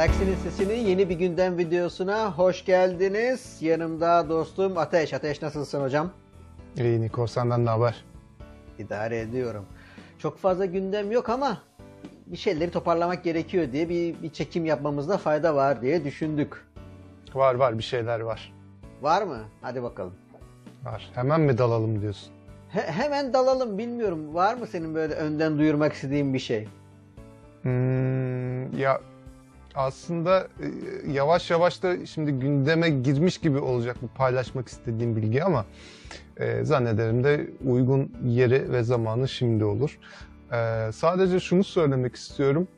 Galaksinin Sesi'nin yeni bir gündem videosuna hoş geldiniz. Yanımda dostum Ateş. Ateş nasılsın hocam? İyi Niko senden ne haber? İdare ediyorum. Çok fazla gündem yok ama bir şeyleri toparlamak gerekiyor diye bir, bir çekim yapmamızda fayda var diye düşündük. Var var bir şeyler var. Var mı? Hadi bakalım. Var. Hemen mi dalalım diyorsun? He- hemen dalalım bilmiyorum. Var mı senin böyle önden duyurmak istediğin bir şey? Hmm, ya aslında e, yavaş yavaş da şimdi gündeme girmiş gibi olacak bu paylaşmak istediğim bilgi ama e, zannederim de uygun yeri ve zamanı şimdi olur. E, sadece şunu söylemek istiyorum.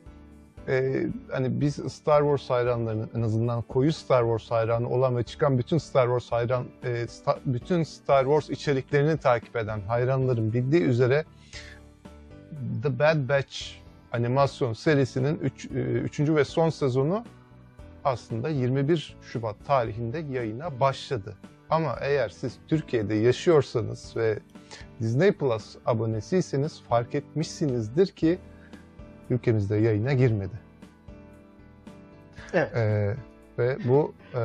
E, hani biz Star Wars hayranlarının en azından koyu Star Wars hayranı olan ve çıkan bütün Star Wars hayran e, sta- bütün Star Wars içeriklerini takip eden hayranların bildiği üzere The Bad Batch animasyon serisinin 3. Üç, üçüncü ve son sezonu aslında 21 Şubat tarihinde yayına başladı. Ama eğer siz Türkiye'de yaşıyorsanız ve Disney Plus abonesiyseniz fark etmişsinizdir ki ülkemizde yayına girmedi. Evet. Ee, ve bu e,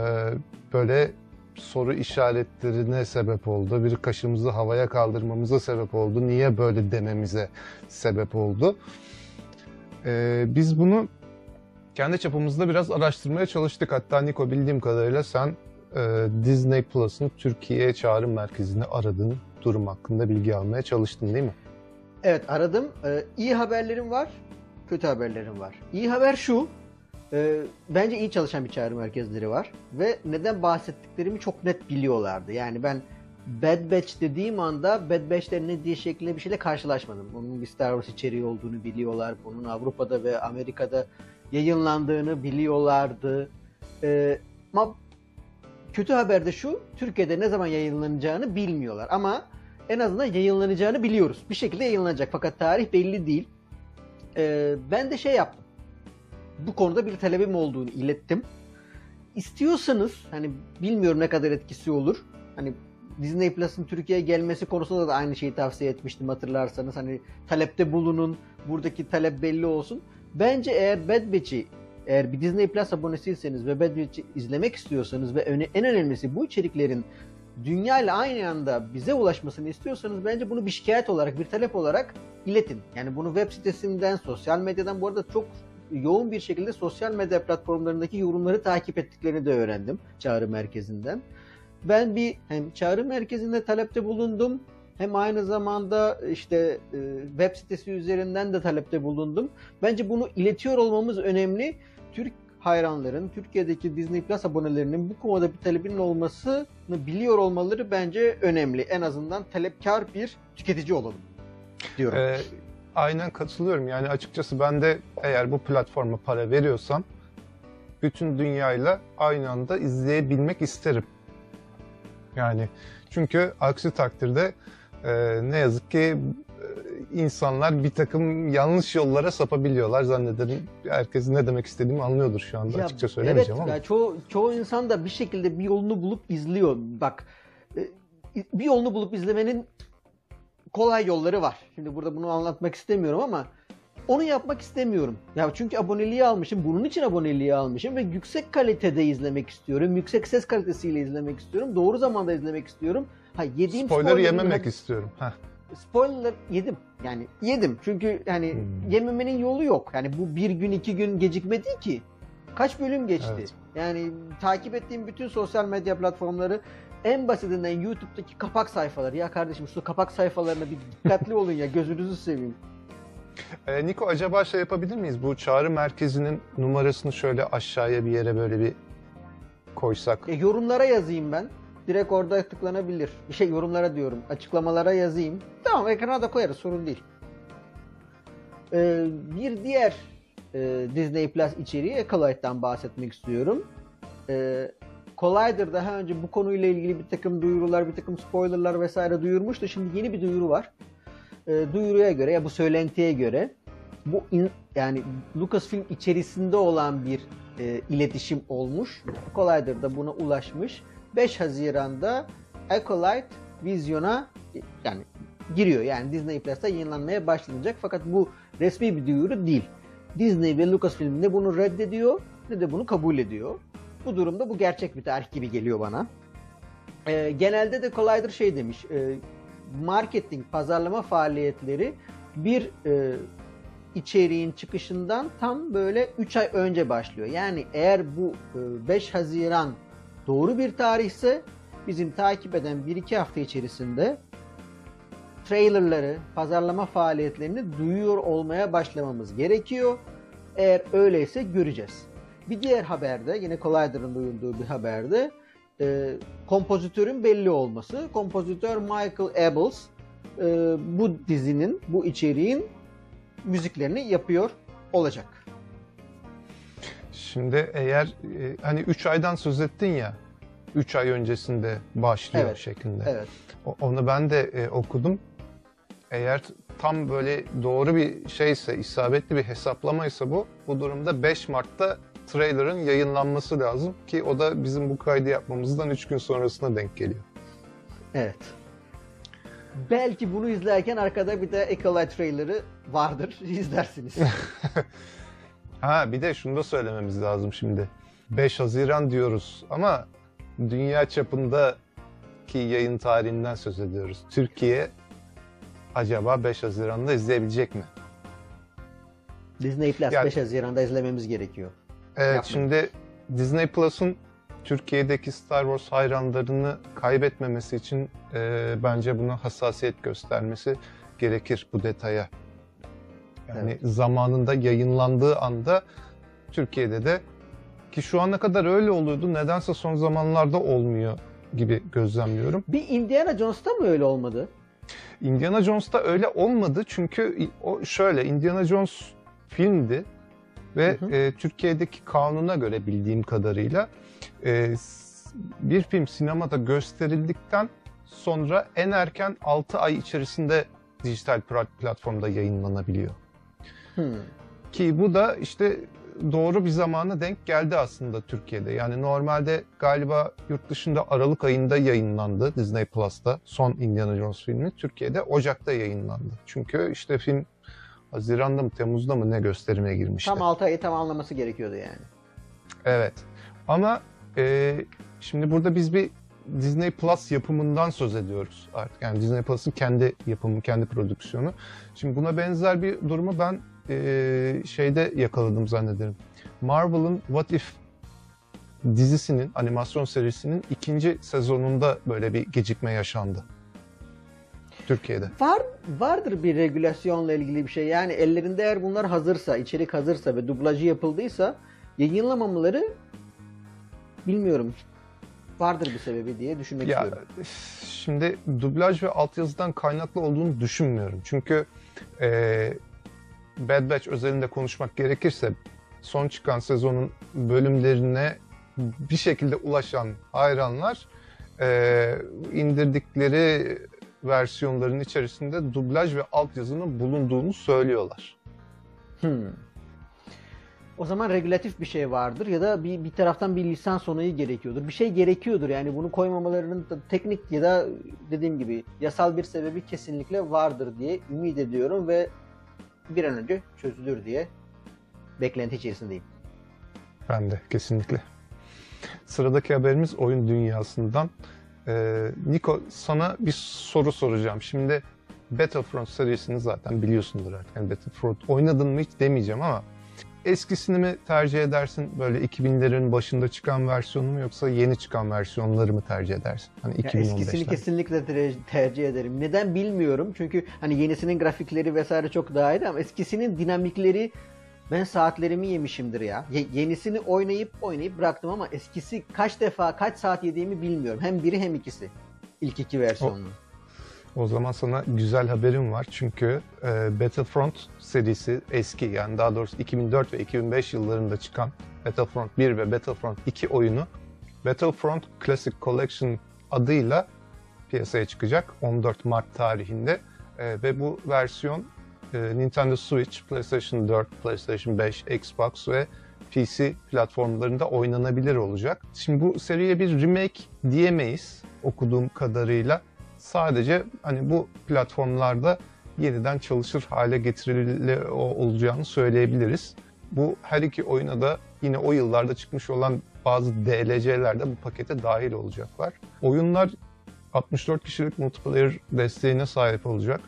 böyle soru işaretlerine sebep oldu. Bir kaşımızı havaya kaldırmamıza sebep oldu. Niye böyle dememize sebep oldu. Ee, biz bunu kendi çapımızda biraz araştırmaya çalıştık. Hatta Niko bildiğim kadarıyla sen e, Disney Plus'ın Türkiye çağrı merkezini aradın. Durum hakkında bilgi almaya çalıştın değil mi? Evet aradım. Ee, iyi haberlerim var, kötü haberlerim var. İyi haber şu. e, bence iyi çalışan bir çağrı merkezleri var. Ve neden bahsettiklerimi çok net biliyorlardı. Yani ben Bad Batch dediğim anda Bad Batch'lerin ne diye şeklinde bir şeyle karşılaşmadım. Bunun bir Star Wars içeriği olduğunu biliyorlar. Bunun Avrupa'da ve Amerika'da yayınlandığını biliyorlardı. Ee, ama kötü haber de şu. Türkiye'de ne zaman yayınlanacağını bilmiyorlar. Ama en azından yayınlanacağını biliyoruz. Bir şekilde yayınlanacak fakat tarih belli değil. Ee, ben de şey yaptım. Bu konuda bir talebim olduğunu ilettim. İstiyorsanız hani bilmiyorum ne kadar etkisi olur. Hani Disney Plus'ın Türkiye'ye gelmesi konusunda da aynı şeyi tavsiye etmiştim hatırlarsanız. Hani talepte bulunun, buradaki talep belli olsun. Bence eğer Bad Batch'i eğer bir Disney Plus abonesiyseniz ve Bad Batch'i izlemek istiyorsanız ve en önemlisi bu içeriklerin dünya ile aynı anda bize ulaşmasını istiyorsanız bence bunu bir şikayet olarak, bir talep olarak iletin. Yani bunu web sitesinden, sosyal medyadan bu arada çok yoğun bir şekilde sosyal medya platformlarındaki yorumları takip ettiklerini de öğrendim çağrı merkezinden. Ben bir hem çağrı merkezinde talepte bulundum hem aynı zamanda işte e, web sitesi üzerinden de talepte bulundum. Bence bunu iletiyor olmamız önemli. Türk hayranların, Türkiye'deki Disney Plus abonelerinin bu konuda bir talebinin olmasını biliyor olmaları bence önemli. En azından talepkar bir tüketici olalım diyorum. Ee, aynen katılıyorum. Yani açıkçası ben de eğer bu platforma para veriyorsam bütün dünyayla aynı anda izleyebilmek isterim. Yani çünkü aksi takdirde e, ne yazık ki e, insanlar bir takım yanlış yollara sapabiliyorlar zannederim. Herkes ne demek istediğimi anlıyordur şu anda. Ya, Açıkça söylemeyeceğim evet, ama. ya çoğu, çoğu insan da bir şekilde bir yolunu bulup izliyor. Bak e, bir yolunu bulup izlemenin kolay yolları var. Şimdi burada bunu anlatmak istemiyorum ama onu yapmak istemiyorum. Ya çünkü aboneliği almışım. Bunun için aboneliği almışım ve yüksek kalitede izlemek istiyorum. Yüksek ses kalitesiyle izlemek istiyorum. Doğru zamanda izlemek istiyorum. Ha yediğim Spoiler yememek ben- istiyorum. Heh. spoiler yedim. Yani yedim. Çünkü yani Hmm. yememenin yolu yok. Yani bu bir gün iki gün gecikme değil ki. Kaç bölüm geçti? Evet. Yani takip ettiğim bütün sosyal medya platformları en basitinden YouTube'daki kapak sayfaları. Ya kardeşim şu kapak sayfalarına bir dikkatli olun ya gözünüzü seveyim. Ee, Niko acaba şey yapabilir miyiz? Bu çağrı merkezinin numarasını şöyle aşağıya bir yere böyle bir koysak. E, yorumlara yazayım ben. Direkt orada tıklanabilir. Şey yorumlara diyorum. Açıklamalara yazayım. Tamam ekrana da koyarız sorun değil. Ee, bir diğer e, Disney Plus içeriği Acolyte'dan bahsetmek istiyorum. Ee, Collider daha önce bu konuyla ilgili bir takım duyurular, bir takım spoilerlar vesaire duyurmuştu. Şimdi yeni bir duyuru var. Ee, duyuruya göre ya bu söylentiye göre bu in- yani Lucasfilm içerisinde olan bir e, iletişim olmuş. Collider da buna ulaşmış. 5 Haziran'da Acolyte vizyona e, yani giriyor. Yani Disney Plus'ta yayınlanmaya başlanacak. Fakat bu resmi bir duyuru değil. Disney ve Lucasfilm de bunu reddediyor. ne de bunu kabul ediyor. Bu durumda bu gerçek bir tarih gibi geliyor bana. E, genelde de Collider şey demiş, e, marketing, pazarlama faaliyetleri bir e, içeriğin çıkışından tam böyle 3 ay önce başlıyor. Yani eğer bu e, 5 Haziran doğru bir tarihse bizim takip eden 1-2 hafta içerisinde trailerları, pazarlama faaliyetlerini duyuyor olmaya başlamamız gerekiyor. Eğer öyleyse göreceğiz. Bir diğer haberde, yine Collider'ın duyurduğu bir haberde e, kompozitörün belli olması. Kompozitör Michael Abels e, bu dizinin, bu içeriğin müziklerini yapıyor olacak. Şimdi eğer e, hani 3 aydan söz ettin ya 3 ay öncesinde başlıyor Evet. şeklinde. Evet. O- Onu ben de e, okudum. Eğer tam böyle doğru bir şeyse, isabetli bir hesaplamaysa bu, bu durumda 5 Mart'ta trailer'ın yayınlanması lazım ki o da bizim bu kaydı yapmamızdan 3 gün sonrasına denk geliyor. Evet. Belki bunu izlerken arkada bir de Ecolite trailer'ı vardır. İzlersiniz. Ha bir de şunu da söylememiz lazım şimdi. 5 Haziran diyoruz ama dünya çapındaki yayın tarihinden söz ediyoruz. Türkiye acaba 5 Haziran'da izleyebilecek mi? Disney Plus Yani- 5 Haziran'da izlememiz gerekiyor. Evet Yapmayın. şimdi Disney Plus'ın Türkiye'deki Star Wars hayranlarını kaybetmemesi için e, bence buna hassasiyet göstermesi gerekir bu detaya. Yani Evet. zamanında yayınlandığı anda Türkiye'de de ki şu ana kadar öyle oluyordu nedense son zamanlarda olmuyor gibi gözlemliyorum. Bir Indiana Jones'ta mı öyle olmadı? Indiana Jones'ta öyle olmadı çünkü o şöyle Indiana Jones filmdi ve Hı hı. e, Türkiye'deki kanuna göre bildiğim kadarıyla e, bir film sinemada gösterildikten sonra en erken 6 ay içerisinde dijital platformda yayınlanabiliyor. Hmm. Ki bu da işte doğru bir zamana denk geldi aslında Türkiye'de. Yani normalde galiba yurt dışında Aralık ayında yayınlandı Disney Plus'ta son Indiana Jones filmi. Türkiye'de Ocak'ta yayınlandı. Çünkü işte film Haziran'da mı Temmuz'da mı ne gösterime girmişti. Tam 6 ayı tamamlaması gerekiyordu yani. Evet. Ama e, şimdi burada biz bir Disney Plus yapımından söz ediyoruz artık. Yani Disney Plus'ın kendi yapımı, kendi prodüksiyonu. Şimdi buna benzer bir durumu ben e, şeyde yakaladım zannederim. Marvel'ın What If dizisinin, animasyon serisinin ikinci sezonunda böyle bir gecikme yaşandı. Türkiye'de. Var vardır bir regülasyonla ilgili bir şey. Yani ellerinde eğer bunlar hazırsa, içerik hazırsa ve dublajı yapıldıysa yayınlamamaları bilmiyorum. Vardır bir sebebi diye düşünmek Ya istiyorum. şimdi dublaj ve altyazıdan kaynaklı olduğunu düşünmüyorum. Çünkü e, Bad Batch özelinde konuşmak gerekirse son çıkan sezonun bölümlerine bir şekilde ulaşan hayranlar e, indirdikleri versiyonların içerisinde dublaj ve altyazının bulunduğunu söylüyorlar. Hmm. O zaman regülatif bir şey vardır ya da bir, bir taraftan bir lisans onayı gerekiyordur. Bir şey gerekiyordur yani bunu koymamalarının teknik ya da dediğim gibi yasal bir sebebi kesinlikle vardır diye ümit ediyorum ve bir an önce çözülür diye beklenti içerisindeyim. Ben de kesinlikle. Sıradaki haberimiz oyun dünyasından. Ee, Niko sana bir soru soracağım. Şimdi Battlefront serisini zaten biliyorsundur artık. Yani Battlefront oynadın mı hiç demeyeceğim ama eskisini mi tercih edersin? Böyle 2000'lerin başında çıkan versiyonu mu yoksa yeni çıkan versiyonları mı tercih edersin? Hani Ya eskisini 2015'ten. kesinlikle ter- tercih ederim. Neden bilmiyorum. Çünkü hani yenisinin grafikleri vesaire çok daha iyiydi ama eskisinin dinamikleri ben saatlerimi yemişimdir ya. Ye- yenisini oynayıp oynayıp bıraktım ama eskisi kaç defa kaç saat yediğimi bilmiyorum. Hem biri hem ikisi. İlk iki versiyonunu. O zaman sana güzel haberim var. Çünkü e, Battlefront serisi eski yani daha doğrusu 2004 ve 2005 yıllarında çıkan Battlefront 1 ve Battlefront 2 oyunu Battlefront Classic Collection adıyla piyasaya çıkacak 14 Mart tarihinde E, ve bu versiyon Nintendo Switch, PlayStation 4, PlayStation 5, Xbox ve PC platformlarında oynanabilir olacak. Şimdi bu seriye bir remake diyemeyiz okuduğum kadarıyla sadece hani bu platformlarda yeniden çalışır hale getirilili olacağını söyleyebiliriz. Bu her iki oyuna da yine o yıllarda çıkmış olan bazı DLC'ler de bu pakete dahil olacaklar. Oyunlar 64 kişilik multiplayer desteğine sahip olacak.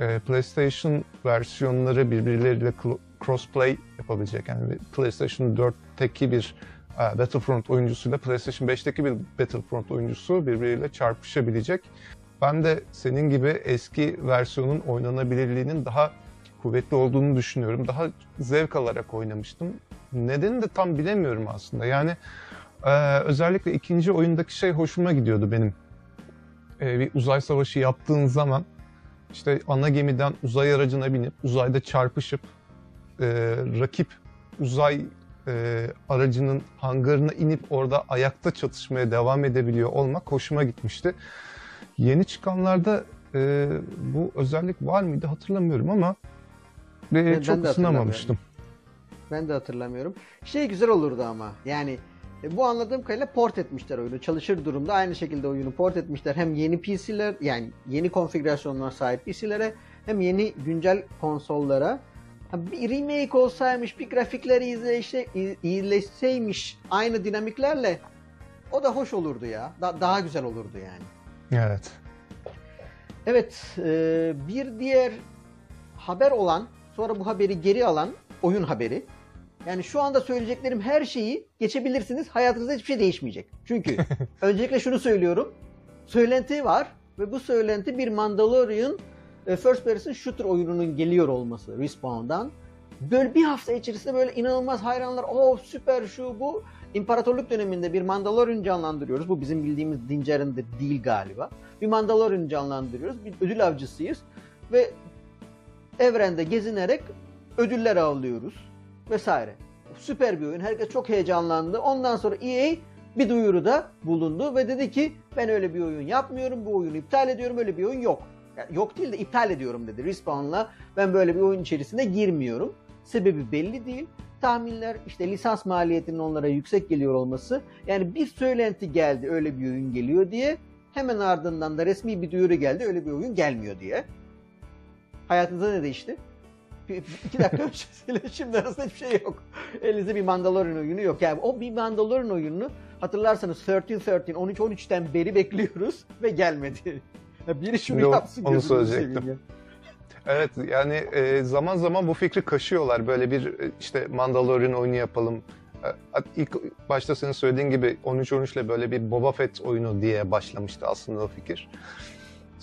Ee, PlayStation versiyonları birbirleriyle crossplay yapabilecek. Yani PlayStation 4'teki bir e, Battlefront oyuncusuyla PlayStation 5'teki bir Battlefront oyuncusu birbiriyle çarpışabilecek. Ben de senin gibi eski versiyonun oynanabilirliğinin daha kuvvetli olduğunu düşünüyorum. Daha zevk alarak oynamıştım. Nedeni de tam bilemiyorum aslında. Yani e, özellikle ikinci oyundaki şey hoşuma gidiyordu benim. E, bir uzay savaşı yaptığın zaman işte ana gemiden uzay aracına binip uzayda çarpışıp e, rakip uzay e, aracının hangarına inip orada ayakta çatışmaya devam edebiliyor olmak hoşuma gitmişti. Yeni çıkanlarda e, bu özellik var mıydı hatırlamıyorum ama e, Ben- çok ben ısınamamıştım. Ben de hatırlamıyorum. Şey güzel olurdu ama yani e, bu anladığım kadarıyla port etmişler oyunu. Çalışır durumda aynı şekilde oyunu port etmişler. Hem yeni PC'ler yani yeni konfigürasyonlara sahip PC'lere hem yeni güncel konsollara. Bir remake olsaymış, bir grafikleri izleyişe, iyileşseymiş aynı dinamiklerle o da hoş olurdu ya. Da- daha güzel olurdu yani. Evet. Evet, e, bir diğer haber olan, sonra bu haberi geri alan oyun haberi. Yani şu anda söyleyeceklerim her şeyi geçebilirsiniz. Hayatınızda hiçbir şey değişmeyecek. Çünkü öncelikle şunu söylüyorum. Söylenti var ve bu söylenti bir Mandalorian e, First Person Shooter oyununun geliyor olması Respawn'dan. Böyle bir hafta içerisinde böyle inanılmaz hayranlar, o süper şu bu. İmparatorluk döneminde bir Mandalorian canlandırıyoruz. Bu bizim bildiğimiz Din Djarin de değil galiba. Bir Mandalorian canlandırıyoruz. Bir ödül avcısıyız. Ve evrende gezinerek ödüller avlıyoruz. Vesaire. Süper bir oyun. Herkes çok heyecanlandı. Ondan sonra EA bir duyuruda bulundu ve dedi ki ben öyle bir oyun yapmıyorum. Bu oyunu iptal ediyorum. Öyle bir oyun yok. Yani yok değil de iptal ediyorum dedi. Respawn'la ben böyle bir oyun içerisine girmiyorum. Sebebi belli değil. Tahminler işte lisans maliyetinin onlara yüksek geliyor olması. Yani bir söylenti geldi öyle bir oyun geliyor diye. Hemen ardından da resmi bir duyuru geldi öyle bir oyun gelmiyor diye. Hayatınızda ne değişti? İki dakika öncesiyle şimdi arasında hiçbir şey yok. Elinizde bir Mandalorian oyunu yok. Yani o bir Mandalorian oyununu hatırlarsanız 13-13, 13-13'ten beri bekliyoruz ve gelmedi. Ya biri şunu o- yapsın onu söyleyecektim. ya. Evet yani e, zaman zaman bu fikri kaşıyorlar. Böyle bir e, işte Mandalorian oyunu yapalım. E, İlk başta senin söylediğin gibi 13-13 ile böyle bir Boba Fett oyunu diye başlamıştı aslında o fikir.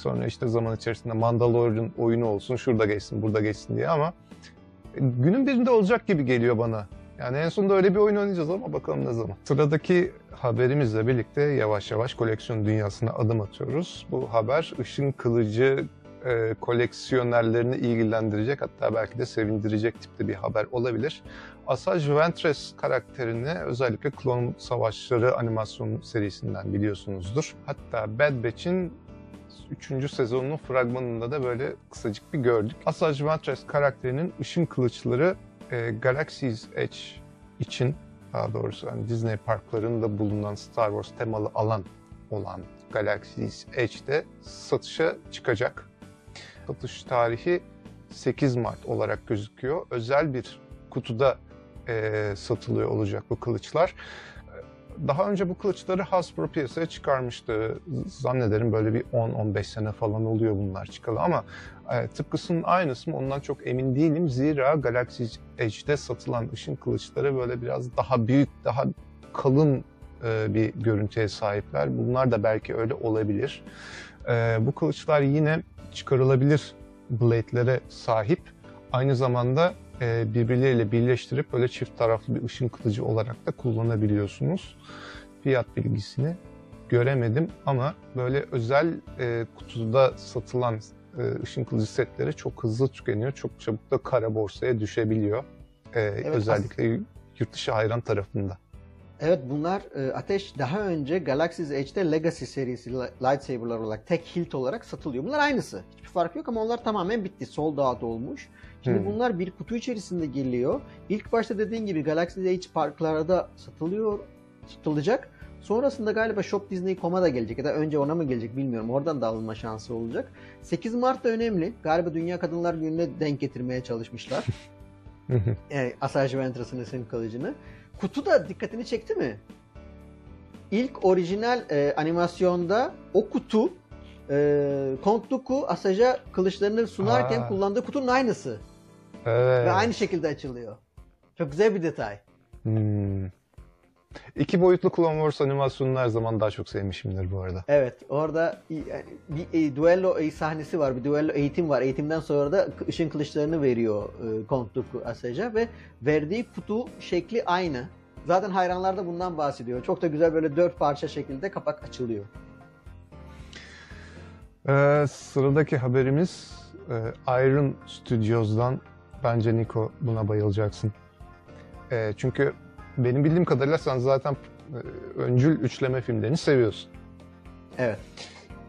Sonra işte zaman içerisinde Mandalorian oyunu olsun, şurada geçsin, burada geçsin diye ama e, günün birinde olacak gibi geliyor bana. Yani en sonunda öyle bir oyun oynayacağız ama bakalım ne zaman. Sıradaki haberimizle birlikte yavaş yavaş koleksiyon dünyasına adım atıyoruz. Bu haber ışın kılıcı e, koleksiyonerlerini ilgilendirecek hatta belki de sevindirecek tipte bir haber olabilir. Asajj Ventress karakterini özellikle Klon Savaşları animasyon serisinden biliyorsunuzdur. Hatta Bad Batch'in 3. sezonunun fragmanında da böyle kısacık bir gördük. Asajj Ventress karakterinin ışın kılıçları e, Galaxy's Edge için daha doğrusu hani Disney parklarında bulunan Star Wars temalı alan olan Galaxy's Edge'de satışa çıkacak. Satış tarihi 8 Mart olarak gözüküyor. Özel bir kutuda e, satılıyor olacak bu kılıçlar. Daha önce bu kılıçları Hasbro piyasaya çıkarmıştı. Zannederim böyle bir 10-15 sene falan oluyor bunlar çıkalı ama e, tıpkısının aynısı mı ondan çok emin değilim. Zira Galaxy Edge'de satılan ışın kılıçları böyle biraz daha büyük, daha kalın e, bir görüntüye sahipler. Bunlar da belki öyle olabilir. E, bu kılıçlar yine çıkarılabilir blade'lere sahip. Aynı zamanda e, birbirleriyle birleştirip böyle çift taraflı bir ışın kılıcı olarak da kullanabiliyorsunuz. Fiyat bilgisini göremedim ama böyle özel e, kutuda satılan e, ışın kılıcı setleri çok hızlı tükeniyor. Çok çabuk da kara borsaya düşebiliyor. E, özellikle yurt dışı hayran tarafında. Evet bunlar e, Ateş daha önce Galaxy's Edge'de Legacy serisi li- lightsaber'lar olarak tek hilt olarak satılıyor. Bunlar aynısı. Hiçbir fark yok ama onlar tamamen bitti. Sold out olmuş. Şimdi Hmm. bunlar bir kutu içerisinde geliyor. İlk başta dediğin gibi Galaxy's Edge parklarda satılıyor, satılacak. Sonrasında galiba Shop Disney.com'a da gelecek ya da önce ona mı gelecek bilmiyorum. Oradan da alınma şansı olacak. 8 Mart da önemli. Galiba Dünya Kadınlar Günü'ne denk getirmeye çalışmışlar. Yani Asajj Ventress'ın isim kılıcını. Kutu da dikkatini çekti mi? İlk orijinal e, animasyonda o kutu e, Count Dooku Asajj'a kılıçlarını sunarken Aa. kullandığı kutunun aynısı. Evet. Ve aynı şekilde açılıyor. Çok güzel bir detay. Hmm. İki boyutlu Clone Wars animasyonunu her zaman daha çok sevmişimdir bu arada. Evet orada yani bir e, duello e, sahnesi var. Bir duello eğitim var. Eğitimden sonra da ışın kılıçlarını veriyor e, Count Dooku Asajj'a ve verdiği kutu şekli aynı. Zaten hayranlar da bundan bahsediyor. Çok da güzel böyle dört parça şekilde kapak açılıyor. Ee, sıradaki haberimiz e, Iron Studios'dan. Bence Niko buna bayılacaksın. E, çünkü benim bildiğim kadarıyla sen zaten e, öncül üçleme filmlerini seviyorsun. Evet.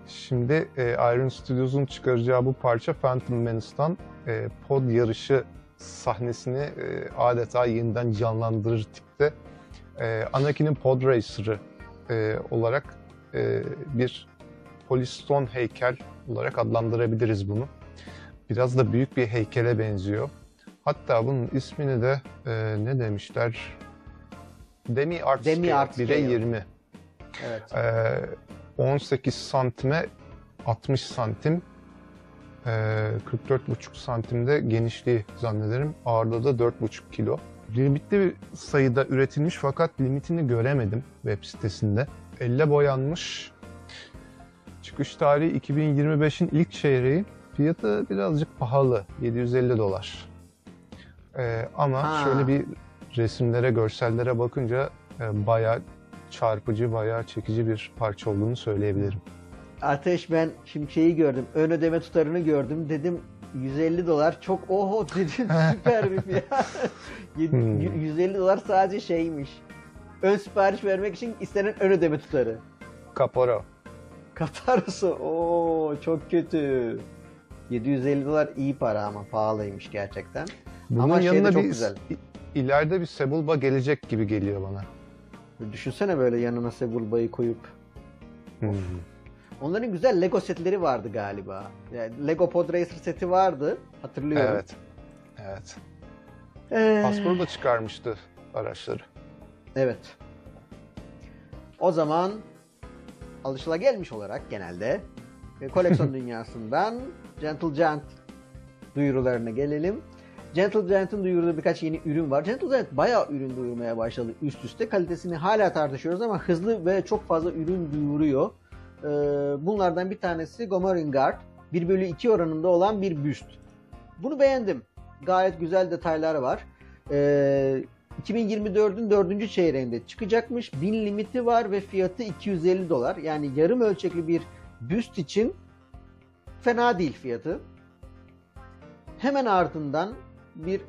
Şimdi e, Iron Studios'un çıkaracağı bu parça Phantom Menace'dan e, pod yarışı sahnesini e, adeta yeniden canlandırır tipte. E, Anakin'in pod racer'ı e, olarak e, bir Polystone heykel olarak adlandırabiliriz bunu. Biraz da büyük bir heykele benziyor. Hatta bunun ismini de e, ne demişler? Demi Art Demi Scale, Art 1'e Scale. 20. Evet. Ee, 18 santime 60 santim ee, 44,5 santimde genişliği zannederim. Ağırlığı da 4,5 kilo. Limitli bir sayıda üretilmiş fakat limitini göremedim web sitesinde. Elle boyanmış. Çıkış tarihi 2025'in ilk çeyreği. Fiyatı birazcık pahalı. 750 dolar. Ee, ama Ha. şöyle bir resimlere, görsellere bakınca e, bayağı çarpıcı, bayağı çekici bir parça olduğunu söyleyebilirim. Ateş ben şimdi şeyi gördüm. Ön ödeme tutarını gördüm. Dedim 150 dolar çok oho dedim süper bir fiyat. Yedi- Hmm. 150 dolar sadece şeymiş. Ön sipariş vermek için istenen ön ödeme tutarı. Kapora. Katarası o çok kötü. 750 dolar iyi para ama pahalıymış gerçekten. Bunun Ama şey de yanına çok bir güzel. İleride bir Sebulba gelecek gibi geliyor bana. Düşünsene böyle yanına Sebulba'yı koyup. Hmm. Onların güzel Lego setleri vardı galiba. Yani Lego Pod Racer seti vardı. Hatırlıyorum. Evet. Evet. Ee, Hasbro da çıkarmıştı araçları. Evet. O zaman alışılagelmiş olarak genelde e, koleksiyon dünyasından Gentle Giant duyurularına gelelim. Gentle Giant'ın duyurduğu birkaç yeni ürün var. Gentle Giant bayağı ürün duyurmaya başladı üst üste. Kalitesini hala tartışıyoruz ama hızlı ve çok fazla ürün duyuruyor. Ee, bunlardan bir tanesi Gomorin Guard. 1 bölü 2 oranında olan bir büst. Bunu beğendim. Gayet güzel detaylar var. Ee, 2024'ün 4. çeyreğinde çıkacakmış. 1000 limiti var ve fiyatı 250 dolar. Yani yarım ölçekli bir büst için fena değil fiyatı. Hemen ardından bir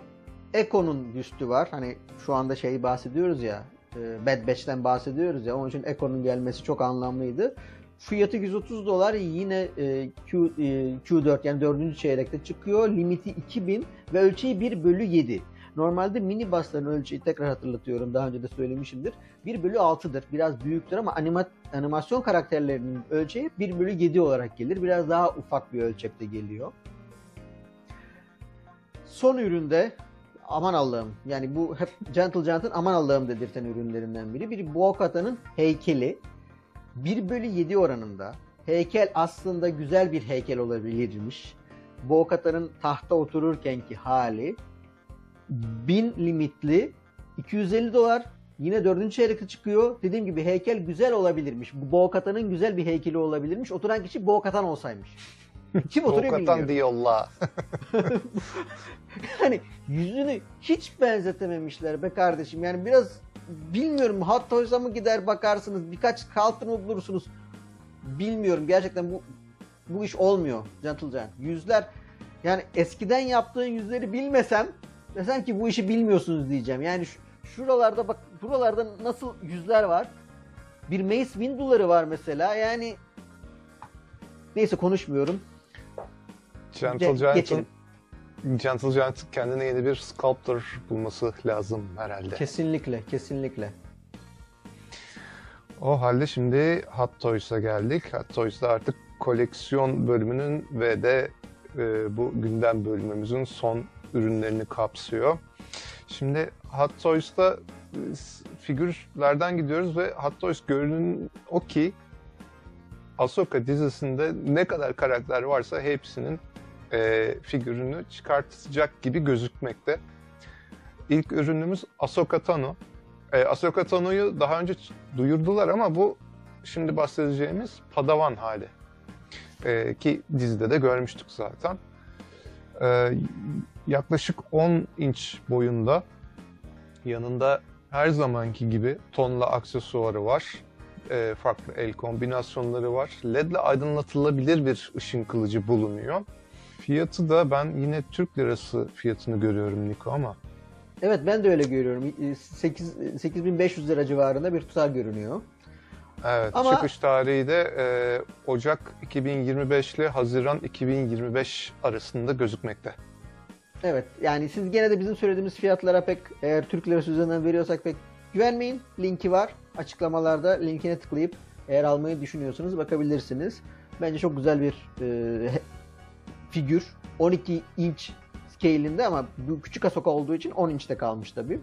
Eko'nun büstü var. Hani şu anda şeyi bahsediyoruz ya. e, Bad Batch'ten bahsediyoruz ya. Onun için Eko'nun gelmesi çok anlamlıydı. Fiyatı 130 dolar yine e, Q, e, Q4 yani 4. çeyrekte çıkıyor. Limiti 2000 ve ölçeği 1 bölü 7. Normalde mini basların ölçeği tekrar hatırlatıyorum daha önce de söylemişimdir. 1 bölü 6'dır. Biraz büyüktür ama anima, animasyon karakterlerinin ölçeği 1 bölü 7 olarak gelir. Biraz daha ufak bir ölçekte geliyor. Son üründe aman Allah'ım yani bu hep Gentle Giant'ın aman Allah'ım dedirten ürünlerinden biri. Bir Bo-Katan'ın heykeli 1 bölü 7 oranında. Heykel aslında güzel bir heykel olabilirmiş. Bo-Katan'ın tahta otururkenki hali 1000 limitli 250 dolar yine 4. çeyrekte çıkıyor. Dediğim gibi heykel güzel olabilirmiş. Bu Bo-Katan'ın güzel bir heykeli olabilirmiş. Oturan kişi Bo-Katan olsaymış. Kim oturuyor bilmiyorum. diyorlar. Hani yüzünü hiç benzetememişler be kardeşim. Yani biraz bilmiyorum Hot Toys'a mı gider bakarsınız birkaç kaltır mı bulursunuz. Bilmiyorum gerçekten bu bu iş olmuyor Gentle Giant. Yüzler yani eskiden yaptığın yüzleri bilmesem desen ki bu işi bilmiyorsunuz diyeceğim. Yani şu- şuralarda bak buralarda nasıl yüzler var. Bir Mace Windu'ları var mesela yani neyse konuşmuyorum. Gentle Ge- Giant'ın geçelim. Gentle Giant'ın kendine yeni bir sculptor bulması lazım herhalde. Kesinlikle kesinlikle. O halde şimdi Hot Toys'a geldik. Hot Toys'ta artık koleksiyon bölümünün ve de e, bu gündem bölümümüzün son ürünlerini kapsıyor. Şimdi Hot Toys'ta e, figürlerden gidiyoruz ve Hot Toys görünün o ki Ahsoka dizisinde ne kadar karakter varsa hepsinin e, figürünü çıkartacak gibi gözükmekte. İlk ürünümüz Ahsoka Tano. E, Ahsoka Tano'yu daha önce duyurdular ama bu şimdi bahsedeceğimiz Padawan hali. E, ki dizide de görmüştük zaten. E, yaklaşık 10 inç boyunda yanında her zamanki gibi tonla aksesuarı var. E, farklı el kombinasyonları var. LED ile aydınlatılabilir bir ışın kılıcı bulunuyor. Fiyatı da ben yine Türk lirası fiyatını görüyorum Niko ama. Evet ben de öyle görüyorum. 8 8500 lira civarında bir tutar görünüyor. Evet, Ama... çıkış tarihi de e, Ocak 2025 ile Haziran 2025 arasında gözükmekte. Evet, yani siz gene de bizim söylediğimiz fiyatlara pek eğer Türk lirası üzerinden veriyorsak pek güvenmeyin. Linki var. Açıklamalarda linkine tıklayıp eğer almayı düşünüyorsanız bakabilirsiniz. Bence çok güzel bir e, figür. 12 inç scale'inde ama küçük Asoka olduğu için 10 inçte kalmış tabii.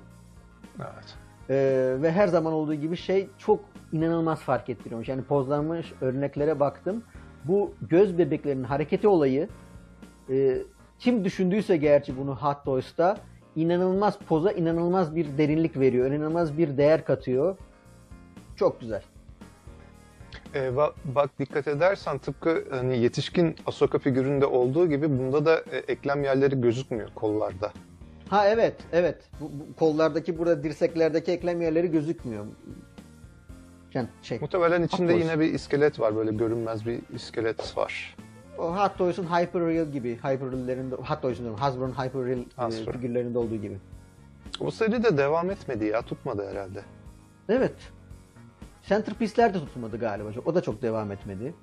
Evet. Ee, ve her zaman olduğu gibi şey çok inanılmaz fark ettiriyormuş. Yani pozlanmış örneklere baktım. Bu göz bebeklerinin hareketi olayı e, kim düşündüyse gerçi bunu Hot Toys'ta inanılmaz poza inanılmaz bir derinlik veriyor. İnanılmaz bir değer katıyor. Çok güzel. E, bak, dikkat edersen tıpkı hani yetişkin Asoka figüründe olduğu gibi bunda da e, eklem yerleri gözükmüyor kollarda. Ha evet, evet. Bu, bu, kollardaki burada dirseklerdeki eklem yerleri gözükmüyor. Yani şey. Muhtemelen içinde yine bir iskelet var böyle görünmez bir iskelet var. O Hot Toys'un Hyperreal gibi, Hyperreal'lerinde, Hot Toys'un Hasbro'nun Hyperreal e, figürlerinde olduğu gibi. O seri de devam etmedi ya, tutmadı herhalde. Evet. Centerpiece'ler de tutmadı galiba. O da çok devam etmedi.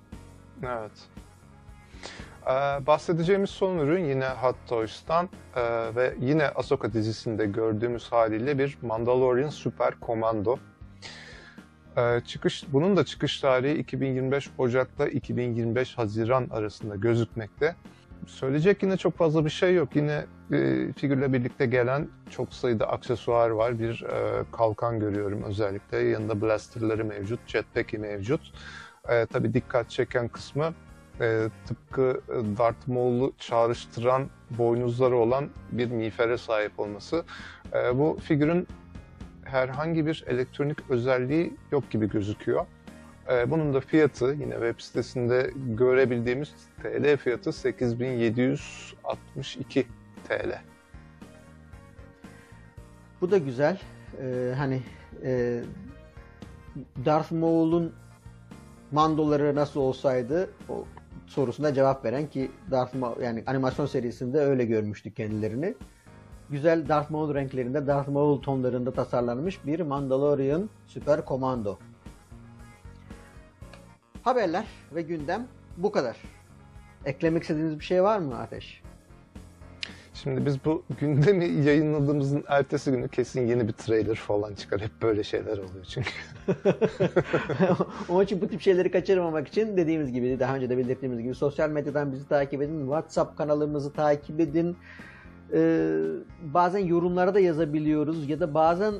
Evet. Ee, bahsedeceğimiz son ürün yine Hot Toys'tan ee, ve yine Ahsoka dizisinde gördüğümüz haliyle bir Mandalorian Super Commando. Ee, çıkış, bunun da çıkış tarihi 2025 Ocak'ta 2025 Haziran arasında gözükmekte. Söyleyecek yine çok fazla bir şey yok. Yine e, figürle birlikte gelen çok sayıda aksesuar var. Bir e, kalkan görüyorum özellikle. Yanında blasterları mevcut, jetpack'i mevcut. E, tabii dikkat çeken kısmı e, tıpkı Darth Maul'u çağrıştıran boynuzları olan bir miğfere sahip olması. E, bu figürün herhangi bir elektronik özelliği yok gibi gözüküyor. Ee, bunun da fiyatı yine web sitesinde görebildiğimiz TL fiyatı 8762 TL. Bu da güzel. Ee, hani e, Darth Maul'un mandoları nasıl olsaydı o sorusuna cevap veren ki Darth Maul yani animasyon serisinde öyle görmüştük kendilerini güzel Darth Maul renklerinde, Darth Maul tonlarında tasarlanmış bir Mandalorian Süper Komando. Haberler ve gündem bu kadar. Eklemek istediğiniz bir şey var mı Ateş? Şimdi biz bu gündemi yayınladığımızın ertesi günü kesin yeni bir trailer falan çıkar. Hep böyle şeyler oluyor çünkü. Onun için bu tip şeyleri kaçırmamak için dediğimiz gibi daha önce de belirttiğimiz gibi sosyal medyadan bizi takip edin. WhatsApp kanalımızı takip edin e, bazen yorumlara da yazabiliyoruz ya da bazen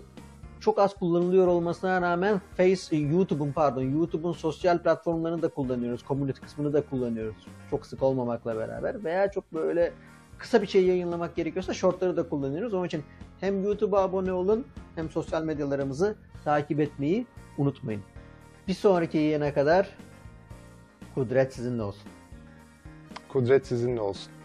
çok az kullanılıyor olmasına rağmen Face, e, YouTube'un pardon, YouTube'un sosyal platformlarını da kullanıyoruz. Community kısmını da kullanıyoruz. Çok sık olmamakla beraber veya çok böyle kısa bir şey yayınlamak gerekiyorsa shortları da kullanıyoruz. Onun için hem YouTube'a abone olun hem sosyal medyalarımızı takip etmeyi unutmayın. Bir sonraki yayına kadar kudret sizinle olsun. Kudret sizinle olsun.